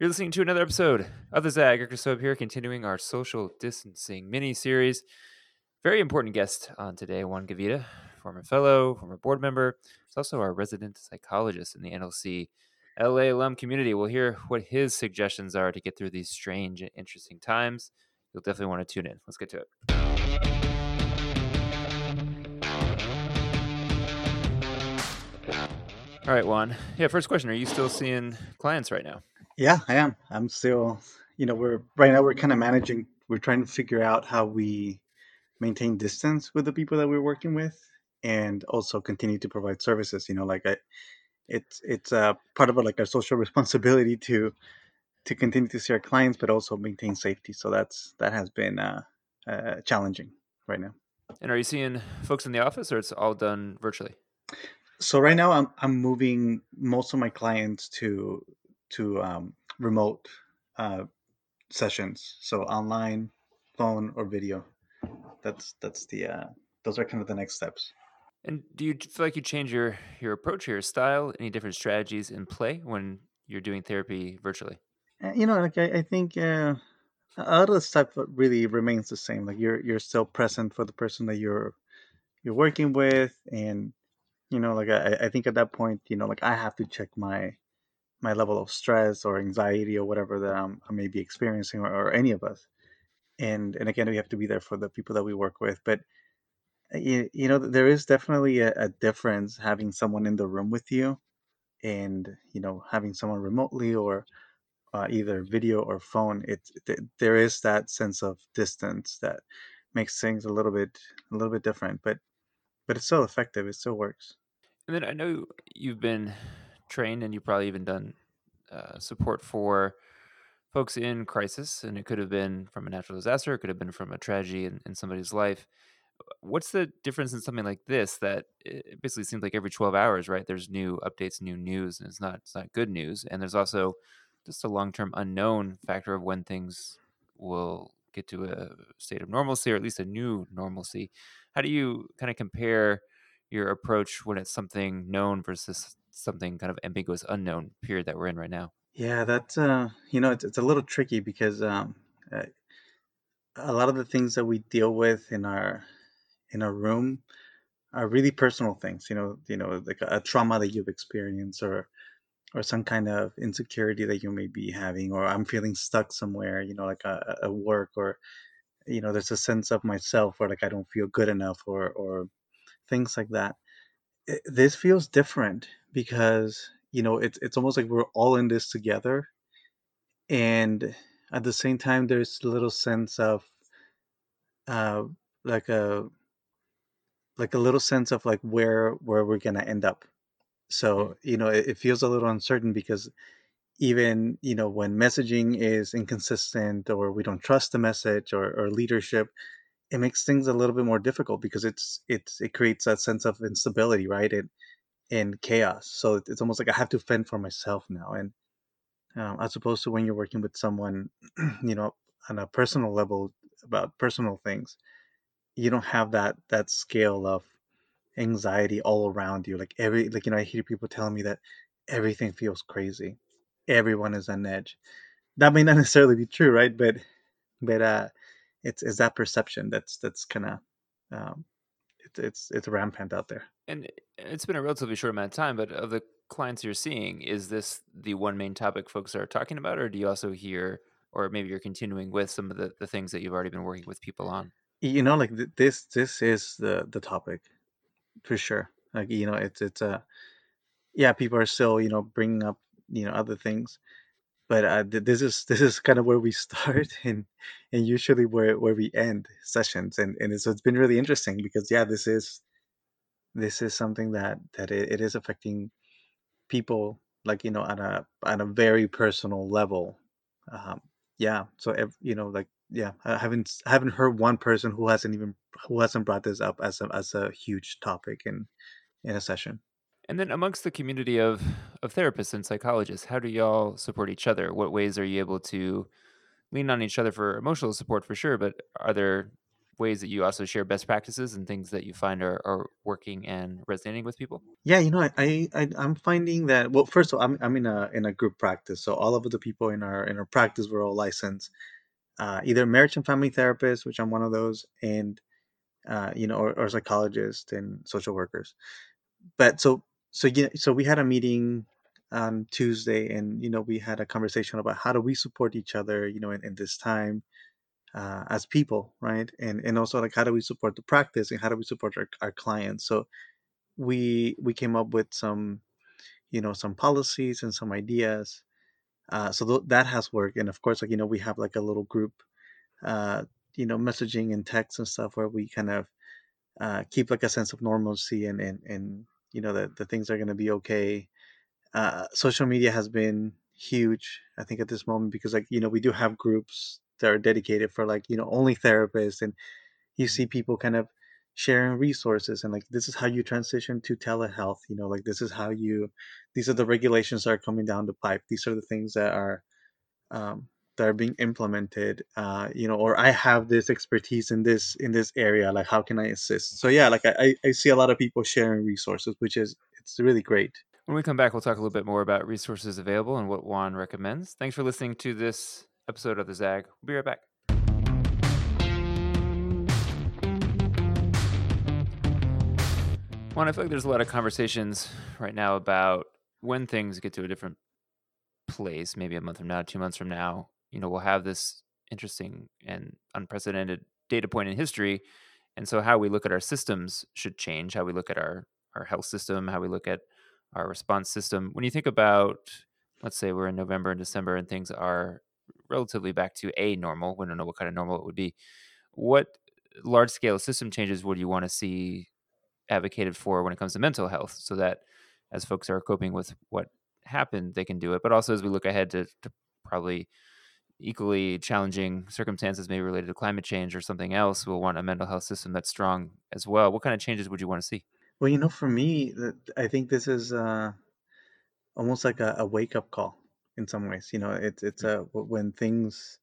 You're listening to another episode of the Zag Soap here, continuing our social distancing mini series. Very important guest on today, Juan Gavidia, former fellow, former board member. He's also our resident psychologist in the NLC LA alum community. We'll hear what his suggestions are to get through these strange and interesting times. You'll definitely want to tune in. Let's get to it. All right, Juan. Yeah, first question. Are you still seeing clients right now? Yeah, I am. I'm still, you know, we're right now we're kind of managing, we're trying to figure out how we maintain distance with the people that we're working with and also continue to provide services, you know, like I it's it's a part of like our social responsibility to to continue to see our clients but also maintain safety. So that's that has been uh, uh challenging right now. And are you seeing folks in the office or it's all done virtually? so right now I'm I'm moving most of my clients to to um, remote uh, sessions, so online, phone, or video. That's that's the uh, those are kind of the next steps. And do you feel like you change your your approach, your style, any different strategies in play when you're doing therapy virtually? Uh, you know, like I, I think uh, a lot of the stuff really remains the same. Like you're you're still present for the person that you're you're working with, and you know like I, I think at that point you know like i have to check my my level of stress or anxiety or whatever that I'm, i may be experiencing or, or any of us. And and again we have to be there for the people that we work with but uh, you, you know there is definitely a, a difference having someone in the room with you and you know having someone remotely or uh, either video or phone. It, it there is that sense of distance that makes things a little bit a little bit different but but it's still effective. It still works. And then I know you've been trained and you've probably even done uh, support for folks in crisis, and it could have been from a natural disaster, it could have been from a tragedy in, in somebody's life. What's the difference in something like this that it basically seems like every 12 hours, right? There's new updates, new news, and it's not it's not good news. And there's also just a long-term unknown factor of when things will get to a state of normalcy or at least a new normalcy. How do you kind of compare your approach when it's something known versus something kind of ambiguous unknown period that we're in right now? Yeah that's uh you know it's, it's a little tricky because um uh, a lot of the things that we deal with in our in our room are really personal things you know you know like a, a trauma that you've experienced or or some kind of insecurity that you may be having or i'm feeling stuck somewhere you know like a, a work or you know there's a sense of myself where like i don't feel good enough or or things like that. It, this feels different because you know it's it's almost like we're all in this together, and at the same time there's a little sense of uh, like a like a little sense of like where where we're gonna end up. So mm. you know it, it feels a little uncertain because even you know when messaging is inconsistent or we don't trust the message or, or leadership it makes things a little bit more difficult because it's it's it creates that sense of instability, right? And and chaos. So it's almost like I have to fend for myself now. And um, as opposed to when you're working with someone, you know, on a personal level about personal things, you don't have that that scale of anxiety all around you. Like every like you know, I hear people telling me that everything feels crazy. Everyone is on edge. That may not necessarily be true, right? But but uh it's it's that perception that's that's kind of um, it's it's it's rampant out there. And it's been a relatively short amount of time, but of the clients you're seeing, is this the one main topic folks are talking about, or do you also hear, or maybe you're continuing with some of the, the things that you've already been working with people on? You know, like th- this this is the the topic for sure. Like you know, it's it's a uh, yeah, people are still you know bringing up you know other things, but uh, this is this is kind of where we start and and usually where where we end sessions and and so it's been really interesting because yeah this is this is something that that it, it is affecting people like you know on a on a very personal level um yeah so if, you know like yeah i haven't I haven't heard one person who hasn't even who hasn't brought this up as a as a huge topic in in a session and then amongst the community of of therapists and psychologists, how do y'all support each other? What ways are you able to lean on each other for emotional support for sure, but are there ways that you also share best practices and things that you find are, are working and resonating with people? Yeah, you know, I, I I'm finding that well, first of all, I'm I'm in a in a group practice, so all of the people in our in our practice were all licensed, uh, either marriage and family therapists, which I'm one of those, and uh, you know, or, or psychologists and social workers. But so so yeah, so we had a meeting on Tuesday, and you know, we had a conversation about how do we support each other, you know, in, in this time uh, as people, right? And and also like how do we support the practice and how do we support our, our clients? So we we came up with some you know some policies and some ideas uh, so th- that has worked and of course like you know we have like a little group uh, you know messaging and text and stuff where we kind of uh, keep like a sense of normalcy and and, and you know that the things are going to be okay uh, social media has been huge i think at this moment because like you know we do have groups that are dedicated for like you know only therapists and you Mhm. see people kind of sharing resources and like this is how you transition to telehealth you know like this is how you these are the regulations that are coming down the pipe these are the things that are um, that are being implemented uh, you know or i have this expertise in this in this area like how can i assist so yeah like i i see a lot of people sharing resources which is it's really great When we come back, we'll talk a little bit more about resources available and what Juan recommends. Thanks for listening to this episode of the ZAG. We'll be right back. Juan, I feel like there's a lot of conversations right now about when things get to a different place, maybe a month from now, two months from now, you know, we'll have this interesting and unprecedented data point in history. And so how we look at our systems should change, how we look at our, our health system, how we look at our response system. When you think about, let's say we're in November and December and things are relatively back to a normal, we don't know what kind of normal it would be. What large scale system changes would you want to see advocated for when it comes to mental health so that as folks are coping with what happened, they can do it. But also as we look ahead to, to probably equally challenging circumstances, maybe related to climate change or something else, we'll want a mental health system that's strong as well. What kind of changes would you want to see? well you know for me i think this is uh almost like a, a wake-up call in some ways you know it's it's a when things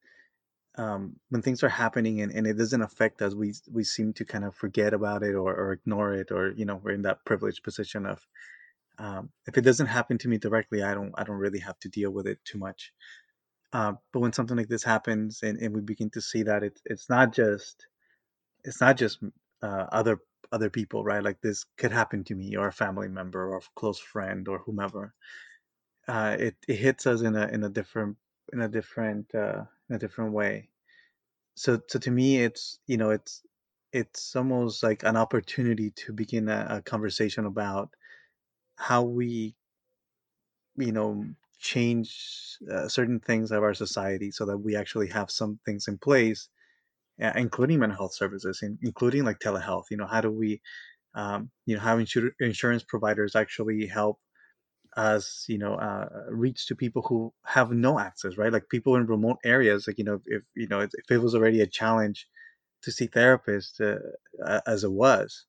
um, when things are happening and, and it doesn't affect us, we we seem to kind of forget about it or, or ignore it, or you know, we're in that privileged position of um, if it doesn't happen to me directly, I don't I don't really have to deal with it too much. Uh, but when something like this happens and, and we begin to see that it's it's not just it's not just uh, other other people, right? Like this could happen to me or a family member or a close friend or whomever. Uh, it it hits us in a in a different in a different uh, in a different way so so to me it's you know it's it's almost like an opportunity to begin a, a conversation about how we you know change uh, certain things of our society so that we actually have some things in place uh, including mental health services in, including like telehealth you know how do we um, you know how insur- insurance providers actually help us you know uh, reach to people who have no access right like people in remote areas like you know if you know if it was already a challenge to see therapists uh, as it was.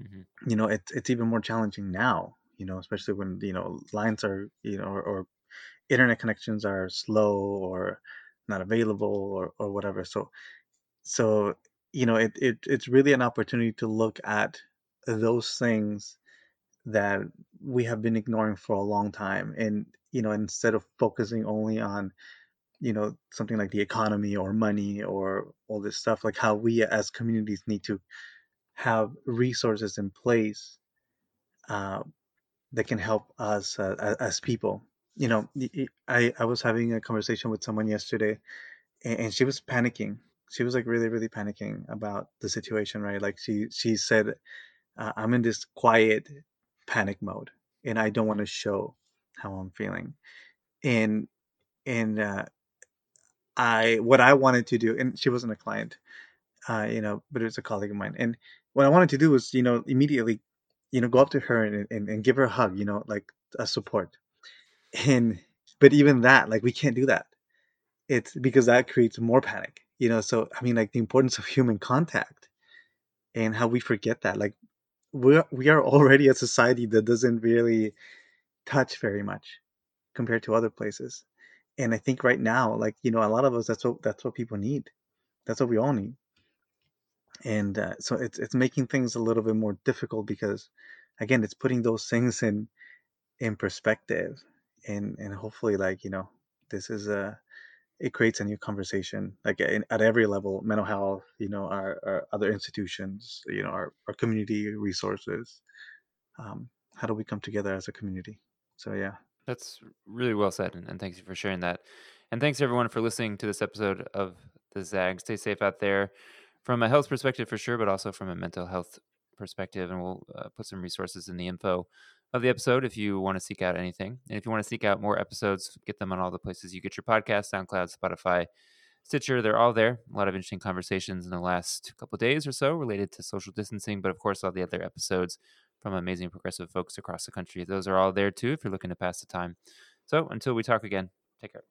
Mm-hmm. You know, it's it's even more challenging now. You know, especially when you know lines are you know or, or internet connections are slow or not available or or whatever. So so you know it, it it's really an opportunity to look at those things that we have been ignoring for a long time and you know instead of focusing only on you know something like the economy or money or all this stuff like how we as communities need to have resources in place uh, that can help us uh, as people. You know I, I was having a conversation with someone yesterday and, she was panicking. She was like really really panicking about the situation right? Like she she said uh, i'm in this quiet panic mode and i don't want to show how i'm feeling. And and uh, i what i wanted to do and she wasn't a client uh, you know, but it was a colleague of mine. And what I wanted to do was, you know, immediately, you know, go up to her and, and, and give her a hug, you know, like a support. And, but even that, like, we can't do that. It's because that creates more panic, you know. So, I mean, like, the importance of human contact and how we forget that. Like, we're, we are already a society that doesn't really touch very much compared to other places. And I think right now, like, you know, a lot of us, that's what, that's what people need. That's what we all need. And uh, so it's it's making things a little bit more difficult because, again, it's putting those things in in perspective, and and hopefully, like you know, this is a it creates a new conversation like in, at every level mental health you know our, our other institutions you know our, our community resources um, how do we come together as a community so yeah That's really well said, and, and you for sharing that. And thanks everyone for listening to this episode of the Zag. Stay safe out there from a health perspective for sure, but also from a mental health perspective. And we'll uh, put some resources in the info of the episode if you want to seek out anything. And if you want to seek out more episodes, get them on all the places you get your podcast SoundCloud, Spotify, Stitcher. They're all there. A lot of interesting conversations in the last couple days or so related to social distancing, but of course, all the other episodes from amazing progressive folks across the country. Those are all there too if you're looking to pass the time. So until we talk again, take care.